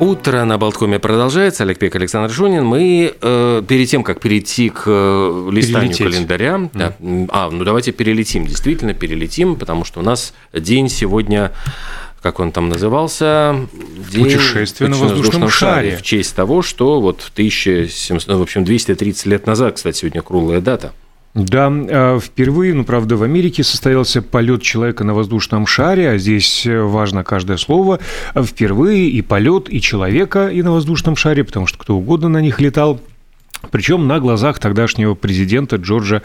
Утро на Болткоме продолжается. Олег Пек, Александр Жунин. Мы э, перед тем, как перейти к э, листанию Перелететь. календаря, mm. да, а, ну давайте перелетим, действительно перелетим, потому что у нас день сегодня как он там назывался? День путешествия на воздушном, воздушном шаре. шаре. В честь того, что вот 1700, в общем, 230 лет назад, кстати, сегодня круглая дата – да, а, впервые, ну, правда, в Америке состоялся полет человека на воздушном шаре, а здесь э, важно каждое слово. Впервые и полет, и человека, и на воздушном шаре, потому что кто угодно на них летал. Причем на глазах тогдашнего президента Джорджа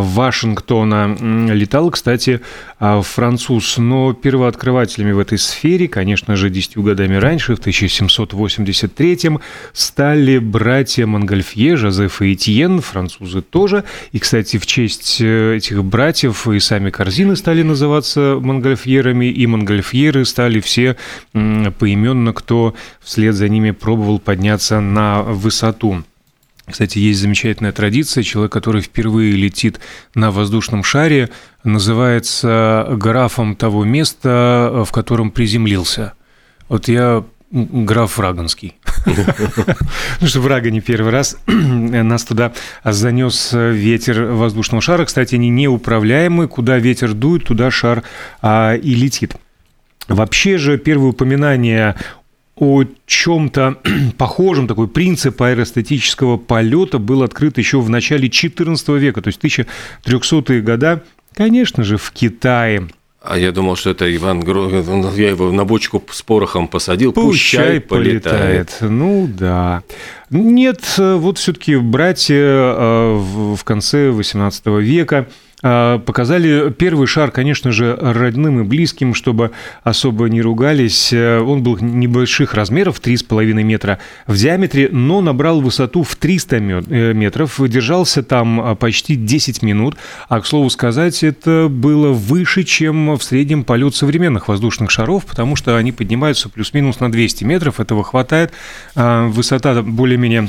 Вашингтона. Летал, кстати, а, француз, но первооткрывателями в этой сфере, конечно же, десятью годами раньше, в 1783-м, стали братья Монгольфье, Жозеф и Этьен, французы тоже. И, кстати, в честь э, этих братьев и сами корзины стали называться Монгольфьерами, и Монгольфьеры стали все поименно, кто вслед за ними пробовал подняться на высоту. Кстати, есть замечательная традиция. Человек, который впервые летит на воздушном шаре, называется графом того места, в котором приземлился. Вот я граф Враганский. Ну что, Врага не первый раз нас туда занес ветер воздушного шара. Кстати, они неуправляемы. Куда ветер дует, туда шар а, и летит. Вообще же первое упоминание о чем-то похожем, такой принцип аэростатического полета был открыт еще в начале XIV века, то есть 1300-е годы, конечно же, в Китае. А я думал, что это Иван Гро... Я его на бочку с порохом посадил, пущай, пущай полетает. полетает. Ну да. Нет, вот все-таки братья э, в конце XVIII века показали первый шар, конечно же, родным и близким, чтобы особо не ругались. Э, он был небольших размеров, 3,5 метра в диаметре, но набрал высоту в 300 э, метров, держался там а, почти 10 минут, а, к слову сказать, это было выше, чем в среднем полет современных воздушных шаров, потому что они поднимаются плюс-минус на 200 метров, этого хватает. А, высота более-менее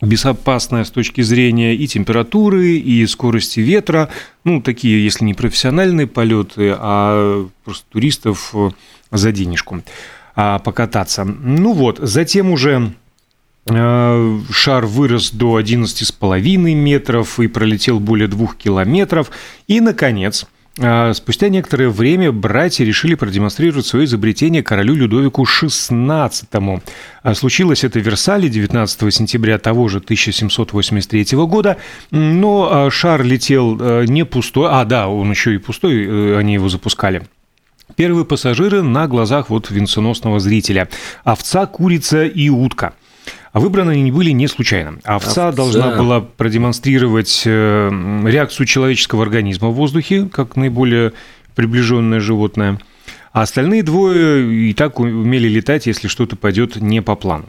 безопасная с точки зрения и температуры, и скорости ветра. Ну, такие, если не профессиональные полеты, а просто туристов э, за денежку а, покататься. Ну вот, затем уже э, шар вырос до 11,5 метров и пролетел более 2 километров. И, наконец, спустя некоторое время братья решили продемонстрировать свое изобретение королю Людовику XVI. А, случилось это в Версале 19 сентября того же 1783 года, но а, шар летел не пустой, а да, он еще и пустой, э, они его запускали. Первые пассажиры на глазах вот венценосного зрителя. Овца, курица и утка. А выбраны они были не случайно. Овца, Овца должна была продемонстрировать э, реакцию человеческого организма в воздухе, как наиболее приближенное животное. А остальные двое и так умели летать, если что-то пойдет не по плану.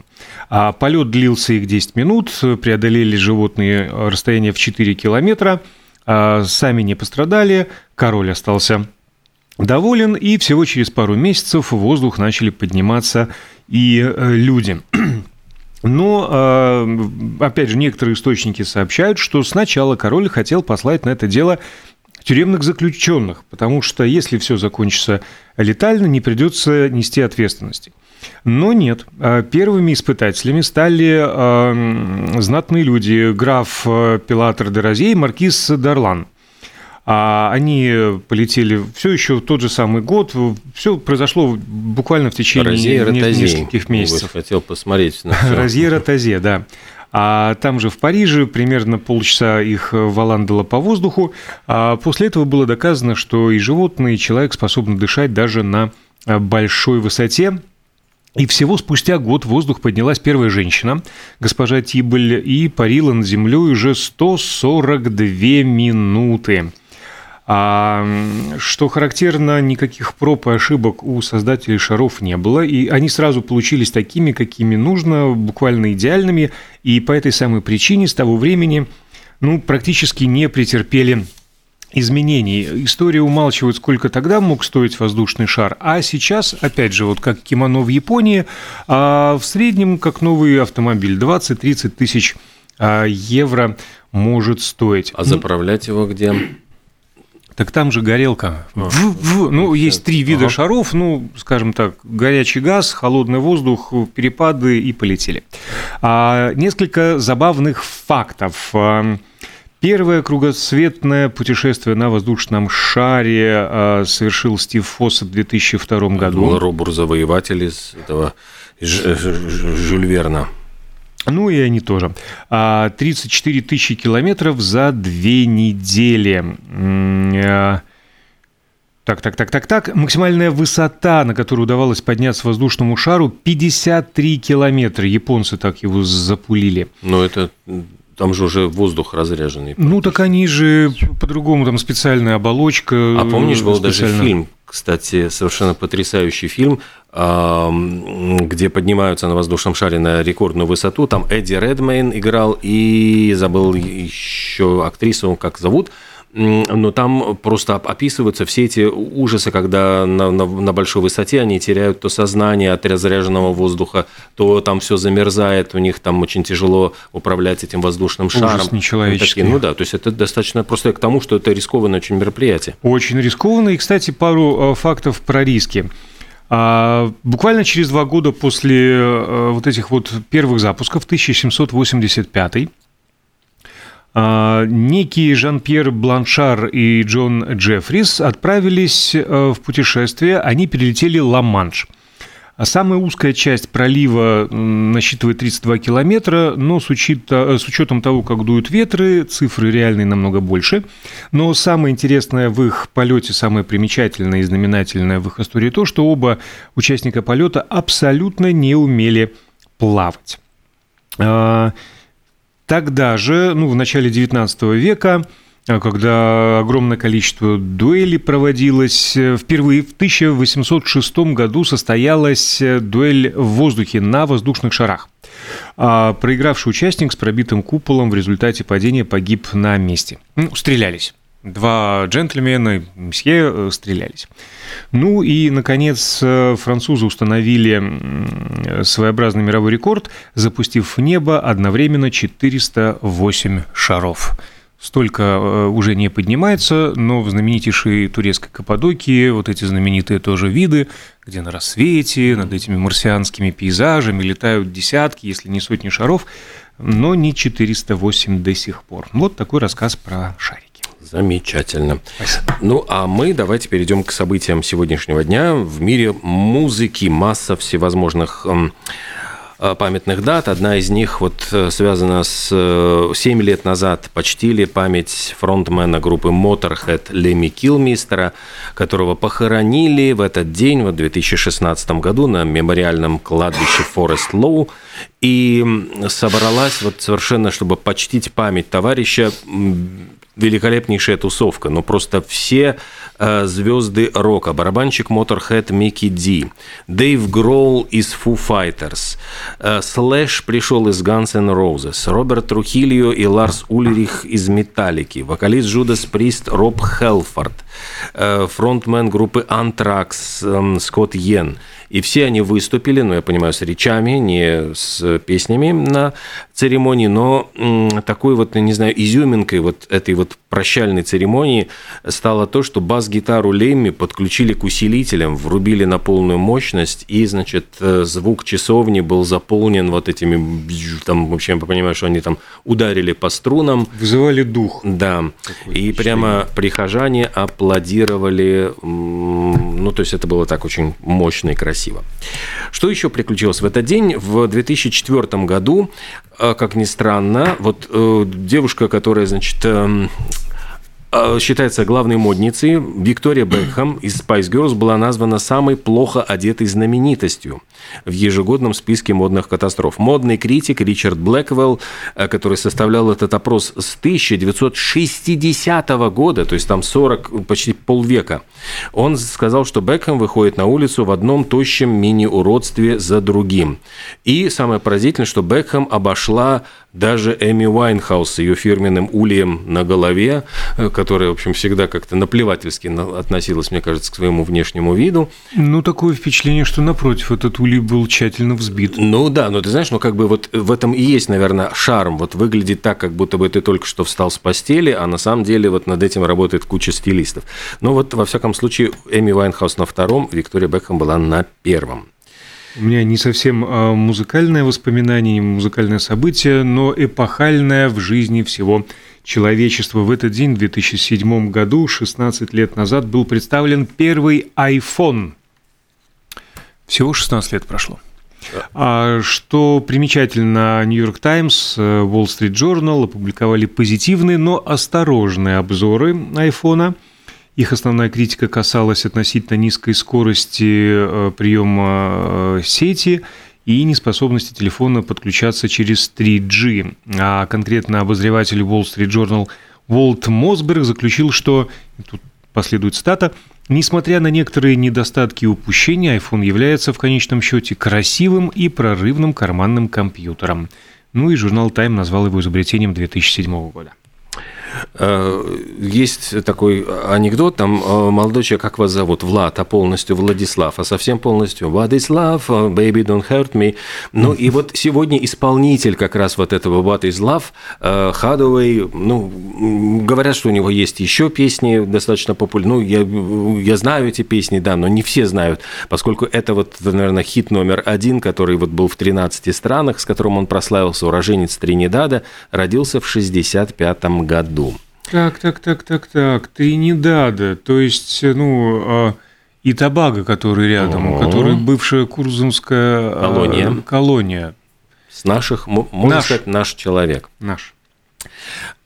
А полет длился их 10 минут, преодолели животные расстояние в 4 километра, а сами не пострадали, король остался доволен, и всего через пару месяцев в воздух начали подниматься и э, люди. Но, а, опять же, некоторые источники сообщают, что сначала король хотел послать на это дело тюремных заключенных, потому что если все закончится летально, не придется нести ответственности. Но нет. А, первыми испытателями стали знатные люди. Граф Пилатр де Розей и маркиз Дарлан. А они полетели все еще в тот же самый год. Все произошло буквально в течение Розье, нескольких месяцев. Хотел посмотреть на Розье Ротазе, да. А там же в Париже примерно полчаса их валандало по воздуху. А после этого было доказано, что и животные, и человек способны дышать даже на большой высоте. И всего спустя год в воздух поднялась первая женщина, госпожа Тибель, и парила над землей уже 142 минуты. А, что характерно, никаких проб и ошибок у создателей шаров не было, и они сразу получились такими, какими нужно, буквально идеальными, и по этой самой причине с того времени ну, практически не претерпели изменений. История умалчивает, сколько тогда мог стоить воздушный шар, а сейчас, опять же, вот как кимоно в Японии, а в среднем, как новый автомобиль, 20-30 тысяч а, евро может стоить. А заправлять его где? Так там же горелка. А, ну, есть три вида ага. шаров, ну, скажем так, горячий газ, холодный воздух, перепады и полетели. А, несколько забавных фактов. А, первое кругосветное путешествие на воздушном шаре совершил Стив Фосс в 2002 году. Думал, робур-завоеватель из этого Жюль Верна. Ну и они тоже. 34 а, тысячи километров за две недели. А, так, так, так, так, так. Максимальная высота, на которую удавалось подняться воздушному шару, 53 километра. Японцы так его запулили. Но это там же уже воздух разряженный. Ну, так они же по-другому, там специальная оболочка. А помнишь, был специально... даже фильм, кстати, совершенно потрясающий фильм, где поднимаются на воздушном шаре на рекордную высоту. Там Эдди Редмейн играл и забыл еще актрису, как зовут – но там просто описываются все эти ужасы, когда на, на, на большой высоте они теряют то сознание от разряженного воздуха, то там все замерзает, у них там очень тяжело управлять этим воздушным шаром. Ужас нечеловеческий. Ну да, то есть это достаточно просто к тому, что это рискованное очень мероприятие. Очень рискованно. И, кстати, пару э, фактов про риски. А, буквально через два года после э, вот этих вот первых запусков, 1785 а, некий Жан-Пьер Бланшар и Джон Джеффрис отправились э, в путешествие. Они перелетели Ла-Манш. А самая узкая часть пролива насчитывает 32 километра, но с, учета, с учетом того, как дуют ветры, цифры реальные намного больше. Но самое интересное в их полете, самое примечательное и знаменательное в их истории то, что оба участника полета абсолютно не умели плавать. Тогда же, ну, в начале XIX века, а, когда огромное количество дуэлей проводилось, э, впервые в 1806 году состоялась э, дуэль в воздухе на воздушных шарах. А проигравший участник с пробитым куполом в результате падения погиб на месте. Ну, стрелялись. Два джентльмена, мсье, э, стрелялись. Ну и, наконец, э, французы установили своеобразный мировой рекорд, запустив в небо одновременно 408 шаров. Столько э, уже не поднимается, но в знаменитейшей турецкой Каппадокии вот эти знаменитые тоже виды, где на рассвете над этими марсианскими пейзажами летают десятки, если не сотни шаров, но не 408 до сих пор. Вот такой рассказ про шарики. Замечательно. Спасибо. Ну, а мы давайте перейдем к событиям сегодняшнего дня. В мире музыки масса всевозможных эм, э, памятных дат. Одна из них вот э, связана с 7 э, лет назад почтили память фронтмена группы Motorhead Леми Килмистера, которого похоронили в этот день, в 2016 году на мемориальном кладбище Forest Lawn. И собралась вот совершенно, чтобы почтить память товарища, великолепнейшая тусовка, но просто все э, звезды рока. Барабанщик Motorhead Микки Ди, Дэйв Гроул из Foo Fighters, э, Слэш пришел из Guns N' Roses, Роберт Трухильо и Ларс Ульрих из Металлики, вокалист Judas Priest Роб Хелфорд, э, фронтмен группы Anthrax э, Скотт Йен – и все они выступили, ну, я понимаю, с речами, не с песнями на церемонии, но такой вот, не знаю, изюминкой вот этой вот прощальной церемонии стало то, что бас-гитару Лемми подключили к усилителям, врубили на полную мощность, и, значит, э, звук часовни был заполнен вот этими, там, в общем, я понимаю, что они там ударили по струнам. Вызывали дух. Да, и прямо прихожане аплодировали, ну, то есть это было так очень мощно и красиво. Что еще приключилось в этот день? В 2004 году, э, как ни странно, вот э, девушка, которая, значит, эм, а, считается главной модницей, Виктория Бекхэм из Spice Girls была названа самой плохо одетой знаменитостью в ежегодном списке модных катастроф. Модный критик Ричард Блэквелл, э, который составлял этот опрос с 1960 года, то есть там 40, почти полвека, он сказал, что Бекхэм выходит на улицу в одном тощем мини-уродстве за другим. И самое поразительное, что Бекхэм обошла даже Эми Уайнхаус с ее фирменным ульем на голове, э, которая, в общем, всегда как-то наплевательски относилась, мне кажется, к своему внешнему виду. Ну, такое впечатление, что, напротив, этот улей был тщательно взбит. Ну да, но ты знаешь, ну как бы вот в этом и есть, наверное, шарм. Вот выглядит так, как будто бы ты только что встал с постели, а на самом деле вот над этим работает куча стилистов. Но вот, во всяком случае, Эми Уайнхаус на втором, Виктория Бекхэм была на первом. У меня не совсем а, музыкальное воспоминание, не музыкальное событие, но эпохальное в жизни всего человечества. В этот день, в 2007 году, 16 лет назад, был представлен первый iPhone. Всего 16 лет прошло. А что примечательно, Нью-Йорк Таймс, Wall Street Journal опубликовали позитивные, но осторожные обзоры айфона – их основная критика касалась относительно низкой скорости э, приема э, сети и неспособности телефона подключаться через 3G. А конкретно обозреватель Wall Street Journal Волт Мосберг заключил, что, тут последует стата, несмотря на некоторые недостатки и упущения, iPhone является в конечном счете красивым и прорывным карманным компьютером. Ну и журнал Time назвал его изобретением 2007 года. Э, есть такой анекдот, там э, молодой человек, как вас зовут? Влад, а полностью Владислав, а совсем полностью Владислав, э, baby don't hurt me. Ну и вот сегодня исполнитель как раз вот этого Love, Хадуэй, ну, говорят, что у него есть еще песни достаточно популярные. Ну, я, я знаю эти песни, да, но не все знают, поскольку это вот, наверное, хит номер один, который вот был в 13 странах, с которым он прославился, уроженец Тринидада, родился в 65 году году. Так, так, так, так, так. Тринидада, то есть, ну, а, и Табага, который рядом, О-о-о. который бывшая Курзумская колония. колония. С наших, можно наш. сказать, наш человек. Наш.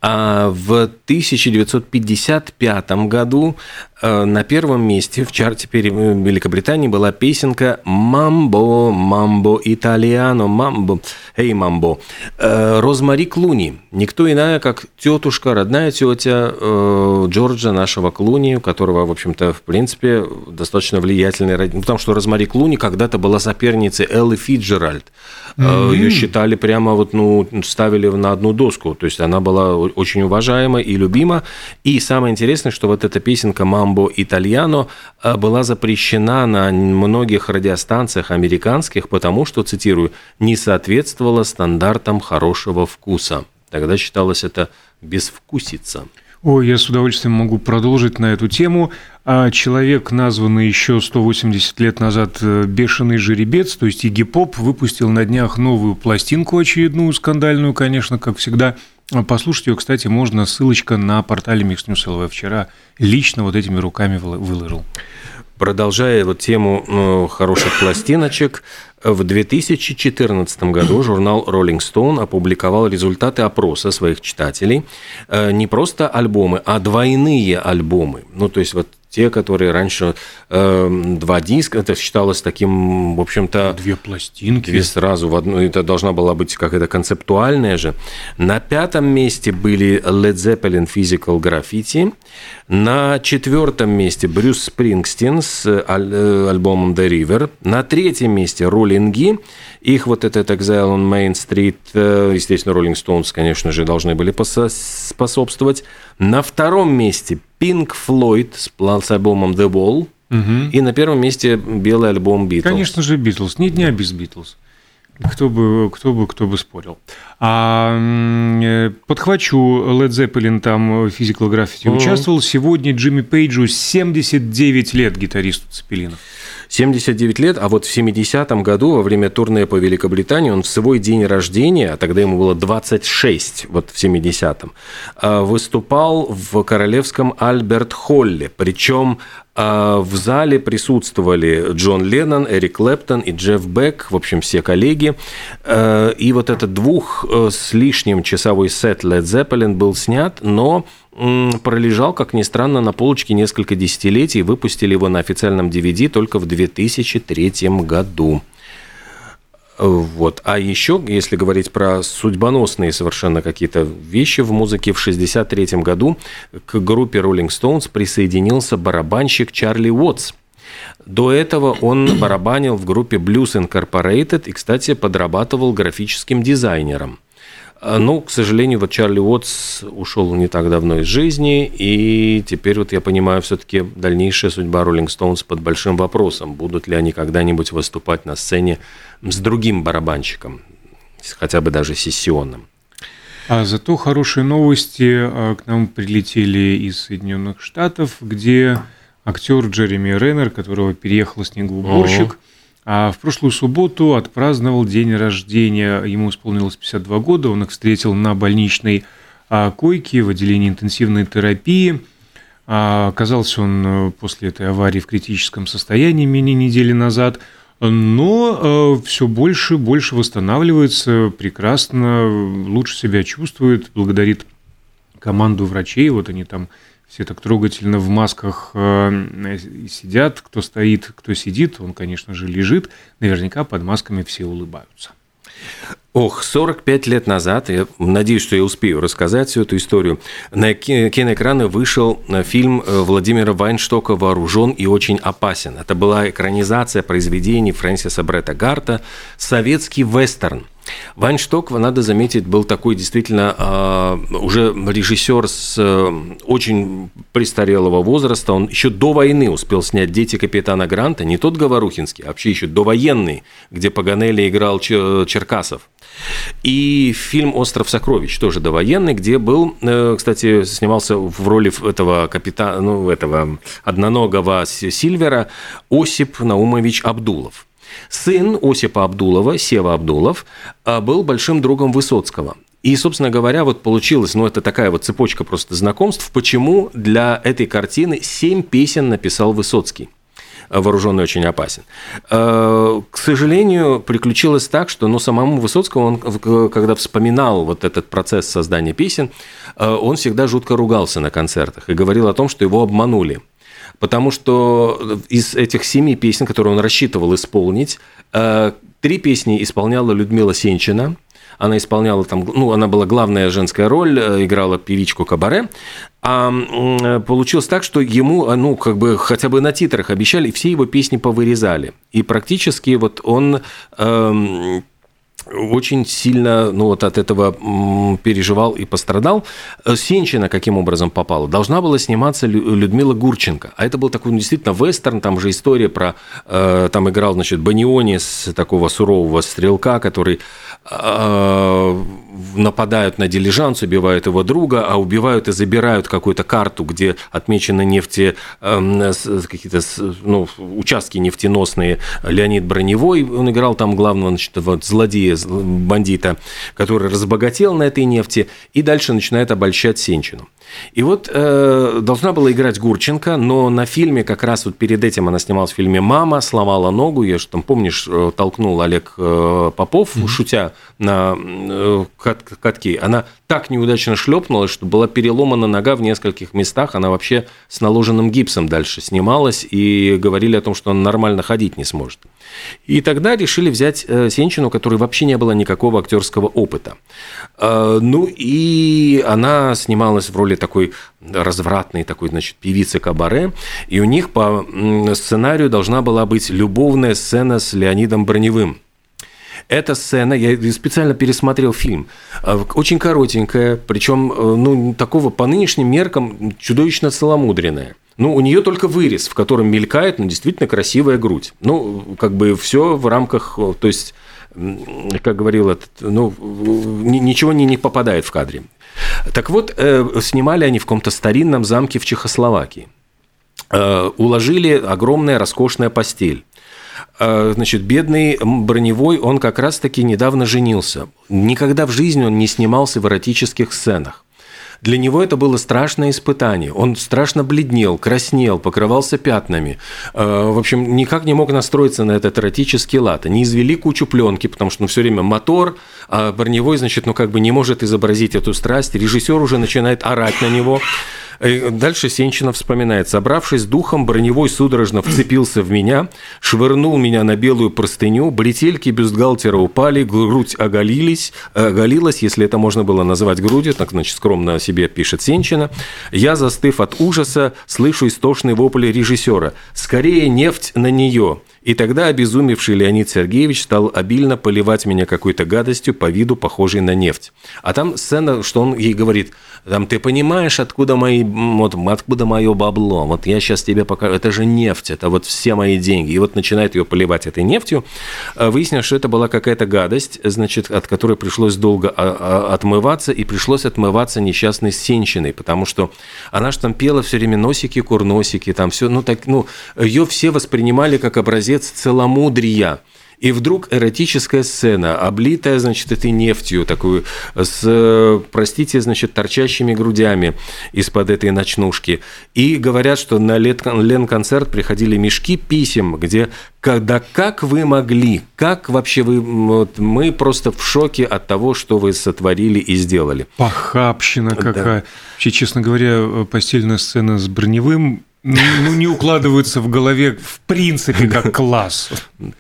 А в 1955 году э, на первом месте в чарте Великобритании была песенка «Мамбо, мамбо, итальяно, мамбо, эй, мамбо». Э, Розмари Клуни, никто иная, как тетушка, родная тетя э, Джорджа нашего Клуни, у которого, в общем-то, в принципе, достаточно влиятельный родитель. Потому что Розмари Клуни когда-то была соперницей Эллы Фиджеральд. Mm-hmm. Ее считали прямо вот, ну, ставили на одну доску. То есть она была очень уважаема и любима. И самое интересное, что вот эта песенка «Мамбо Итальяно» э, была запрещена на многих радиостанциях американских, потому что, цитирую, «не соответствовала стандартам хорошего вкуса». Тогда считалось это безвкусица. Ой, я с удовольствием могу продолжить на эту тему. А человек, названный еще 180 лет назад э, «Бешеный жеребец», то есть Игги Поп, выпустил на днях новую пластинку очередную, скандальную, конечно, как всегда. Послушать ее, кстати, можно, ссылочка на портале Mix News. Вчера лично вот этими руками выложил. Продолжая вот тему ну, хороших пластиночек, в 2014 году журнал Rolling Stone опубликовал результаты опроса своих читателей. Э, не просто альбомы, а двойные альбомы. Ну, то есть вот те, которые раньше э, два диска, это считалось таким, в общем-то... Две пластинки. Две сразу в одну, это должна была быть какая-то концептуальная же. На пятом месте были Led Zeppelin Physical Graffiti, на четвертом месте Брюс Спрингстин с э, э, альбомом The River, на третьем месте Роллинги, их вот этот Exile on Main Street, э, естественно, Rolling Stones, конечно же, должны были способствовать. На втором месте Pink Floyd с, альбомом The Wall. Угу. И на первом месте белый альбом Beatles. Конечно же, Beatles. Ни дня без Beatles. Кто бы, кто бы, кто бы спорил. А э, подхвачу Led Zeppelin там Physical Graffiti mm-hmm. участвовал. Сегодня Джимми Пейджу 79 лет гитаристу Цепелинов. 79 лет, а вот в 70-м году во время турне по Великобритании он в свой день рождения, а тогда ему было 26, вот в 70-м, а, выступал в королевском Альберт Холле. Причем а, в зале присутствовали Джон Леннон, Эрик Клэптон и Джефф Бек, в общем, все коллеги. А, и вот этот двух э, с лишним часовой сет Led Zeppelin был снят, но пролежал, как ни странно, на полочке несколько десятилетий. Выпустили его на официальном DVD только в 2003 году. Вот. А еще, если говорить про судьбоносные совершенно какие-то вещи в музыке, в 1963 году к группе Rolling Stones присоединился барабанщик Чарли Уотс. До этого он барабанил в группе Blues Incorporated и, кстати, подрабатывал графическим дизайнером – Ну, к сожалению, вот Чарли Уотс ушел не так давно из жизни, и теперь вот я понимаю, все-таки дальнейшая судьба Роллинг Стоунс под большим вопросом. Будут ли они когда-нибудь выступать на сцене с другим барабанщиком, хотя бы даже сессионным. А зато хорошие новости а, к нам прилетели из Соединенных Штатов, где актер Джереми Реннер, которого переехал снегоуборщик, а в прошлую субботу отпраздновал день рождения. Ему исполнилось 52 года, он их встретил на больничной а, койке в отделении интенсивной терапии. А, оказался он э, после этой аварии в критическом состоянии менее недели назад – но э, все больше и больше восстанавливается, прекрасно, лучше себя чувствует, благодарит команду врачей, вот они там все так трогательно в масках э, сидят, кто стоит, кто сидит, он, конечно же, лежит, наверняка под масками все улыбаются. Ох, 45 лет назад, я надеюсь, что я успею рассказать всю эту историю, на киноэкраны вышел э, фильм э, Владимира Вайнштока «Вооружен и очень опасен». Это была экранизация произведений Фрэнсиса Бретта Гарта «Советский вестерн». Вайншток, надо заметить, был такой действительно а, уже режиссер с э, очень престарелого возраста. Он еще до войны успел снять «Дети капитана Гранта», не тот Говорухинский, а вообще еще довоенный, где Паганелли играл Черкасов. И фильм «Остров сокровищ» тоже довоенный, где был, э, кстати, снимался в роли этого капитана, ну, этого одноногого Сильвера Осип Наумович Абдулов. Сын Осипа Абдулова, Сева Абдулов, э, был большим другом Высоцкого. И, собственно говоря, вот получилось, ну, это такая вот цепочка просто знакомств, почему для этой картины семь песен написал Высоцкий вооруженный очень опасен. Э, к сожалению, приключилось так, что ну, самому Высоцкому, он, когда вспоминал вот этот процесс создания песен, он всегда жутко ругался на концертах и говорил о том, что его обманули. Потому что из этих семи песен, которые он рассчитывал исполнить, э, три песни исполняла Людмила Сенчина, она исполняла там, ну, она была главная женская роль, э, играла певичку Кабаре, а э, получилось так, что ему, э, ну, как бы хотя бы на титрах обещали, все его песни повырезали. И практически вот он эм, очень сильно ну, вот от этого переживал и пострадал. Сенчина каким образом попала? Должна была сниматься Людмила Гурченко. А это был такой ну, действительно вестерн, там уже история про... Там играл, значит, Банионис, такого сурового стрелка, который Э, нападают на дилижанс, убивают его друга, а убивают и забирают какую-то карту, где отмечены нефти, эм, какие-то ну, участки нефтеносные. Леонид Броневой, он играл там главного значит, вот, злодея, бандита, который разбогател на этой нефти, и дальше начинает обольщать Сенчину. И вот э, должна была играть Гурченко, но на фильме как раз вот перед этим она снималась в фильме «Мама», сломала ногу, я же там, помнишь, э, толкнул Олег э, Попов, mm-hmm. шутя на э, катке. Она так неудачно шлепнулась, что была переломана нога в нескольких местах, она вообще с наложенным гипсом дальше снималась, и говорили о том, что она нормально ходить не сможет. И тогда решили взять э, Сенчину, которой вообще не было никакого актерского опыта. Э, ну и она снималась в роли такой развратной такой, значит, певицы кабаре, и у них по сценарию должна была быть любовная сцена с Леонидом Броневым. Эта сцена, я специально пересмотрел фильм, э, очень коротенькая, причем, ну, такого по нынешним меркам чудовищно целомудренная. Ну, у нее только вырез, в котором мелькает, ну, действительно красивая грудь. Ну, как бы все в рамках, то есть, как говорил этот, ну, ничего не, не попадает в кадре. Так вот, э, снимали они в каком-то старинном замке в Чехословакии. Э, уложили огромная роскошная постель. Э, значит, бедный броневой, он как раз-таки недавно женился. Никогда в жизни он не снимался в эротических сценах. Для него это было страшное испытание. Он страшно бледнел, краснел, покрывался пятнами. Э, в общем, никак не мог настроиться на этот эротический лад. Они извели кучу пленки, потому что ну, все время мотор, а Броневой, значит, ну как бы не может изобразить эту страсть. Режиссер уже начинает орать на него. Дальше Сенчина вспоминает. Собравшись духом, броневой судорожно вцепился в меня, швырнул меня на белую простыню, бретельки бюстгальтера упали, грудь оголились, оголилась, если это можно было назвать грудью, так, значит, скромно о себе пишет Сенчина. Я, застыв от ужаса, слышу истошный вопль режиссера. «Скорее нефть на нее!» И тогда обезумевший Леонид Сергеевич стал обильно поливать меня какой-то гадостью по виду похожей на нефть. А там сцена, что он ей говорит, там, ты понимаешь, откуда мои, вот, откуда мое бабло? Вот я сейчас тебе покажу, это же нефть, это вот все мои деньги. И вот начинает ее поливать этой нефтью. А выяснилось, что это была какая-то гадость, значит, от которой пришлось долго а, а, отмываться, и пришлось отмываться несчастной сенщиной, потому что она же там пела все время носики, курносики, там все, ну так, ну, ее все воспринимали как образец целомудрия. И вдруг эротическая сцена, облитая, значит, этой нефтью, такую, с, простите, значит, торчащими грудями из-под этой ночнушки. И говорят, что на Лен-концерт приходили мешки писем, где когда как вы могли, как вообще вы, вот, мы просто в шоке от того, что вы сотворили и сделали. Похабщина какая. Да. Вообще, честно говоря, постельная сцена с Броневым ну, не укладываются в голове в принципе как класс.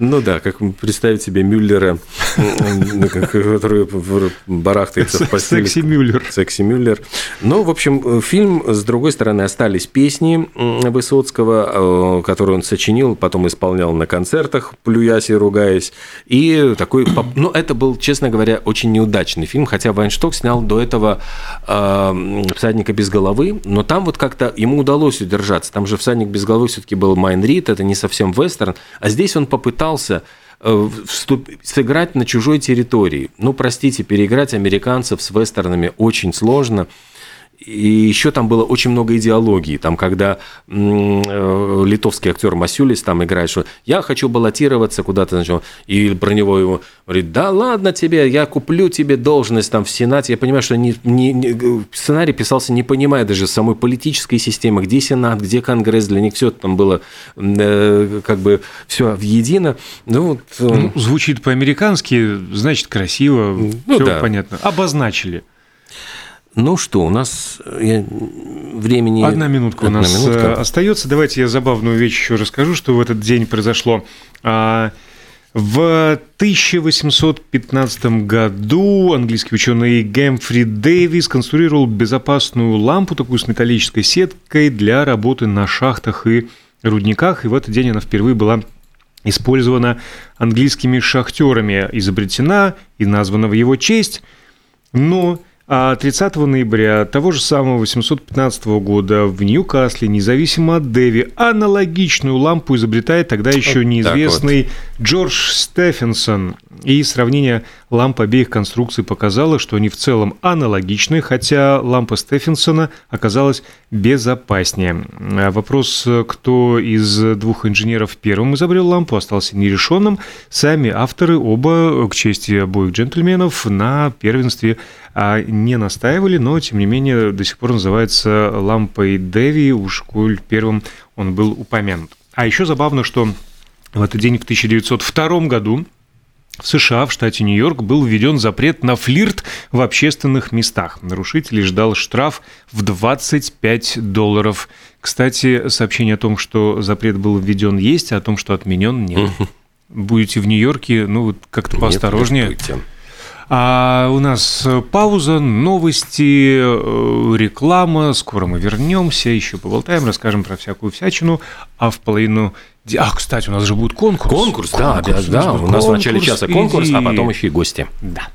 Ну да, как представить себе Мюллера, который барахтается в постели. Секси Мюллер. Секси Мюллер. Но, в общем, фильм, с другой стороны, остались песни Высоцкого, э, которые он сочинил, потом исполнял на концертах, плюясь и ругаясь. И такой, ну, это был, честно говоря, очень неудачный фильм, хотя Вайншток снял до этого э, «Всадника без головы», но там вот как-то ему удалось удержаться там же «Всадник без головы» все-таки был Майн Рид, это не совсем вестерн. А здесь он попытался э, вступ... сыграть на чужой территории. Ну, простите, переиграть американцев с вестернами очень сложно. И еще там было очень много идеологии. Там, когда э, литовский актер Масюлис там играет, что я хочу баллотироваться куда-то, значит, и про него его говорит, да ладно тебе, я куплю тебе должность там в Сенате. Я понимаю, что не, не, не, сценарий писался, не понимая даже самой политической системы, где Сенат, где Конгресс, для них все там было э, как бы все в едино. Ну, вот, э... ну, звучит по-американски, значит красиво, ну, все да. понятно. Обозначили. Ну что, у нас э, я, времени... Одна минутка Одна у нас минутка. Э, остается. Давайте я забавную вещь еще расскажу, что в этот день произошло. А, в 1815 году английский ученый Гэмфри Дэвис конструировал безопасную лампу, такую с металлической сеткой для работы на шахтах и рудниках. И в этот день она впервые была использована английскими шахтерами, изобретена и названа в его честь. Но а 30 ноября того же самого 815 года в Ньюкасле, независимо от Дэви, аналогичную лампу изобретает тогда еще неизвестный вот. Джордж Стефенсон. И сравнение ламп обеих конструкций показало, что они в целом аналогичны, хотя лампа Стефенсона оказалась безопаснее. А вопрос, кто из двух инженеров первым изобрел лампу, остался нерешенным. Сами авторы оба, к чести обоих джентльменов, на первенстве а не настаивали, но, тем не менее, до сих пор называется лампой Деви, уж коль первым он был упомянут. А еще забавно, что в этот день в 1902 году в США, в штате Нью-Йорк, был введен запрет на флирт в общественных местах. Нарушителей ждал штраф в 25 долларов. Кстати, сообщение о том, что запрет был введен, есть, а о том, что отменен, нет. Будете в Нью-Йорке, ну, как-то поосторожнее. Нет, а у нас э, пауза, новости, э, реклама. Скоро мы вернемся, еще поболтаем, расскажем про всякую всячину. А в половину... А, кстати, у нас же будет конкурс. Конкурс, да, конкурс, да. У нас, да. У нас в начале часа конкурс, иди. а потом еще и гости. Да.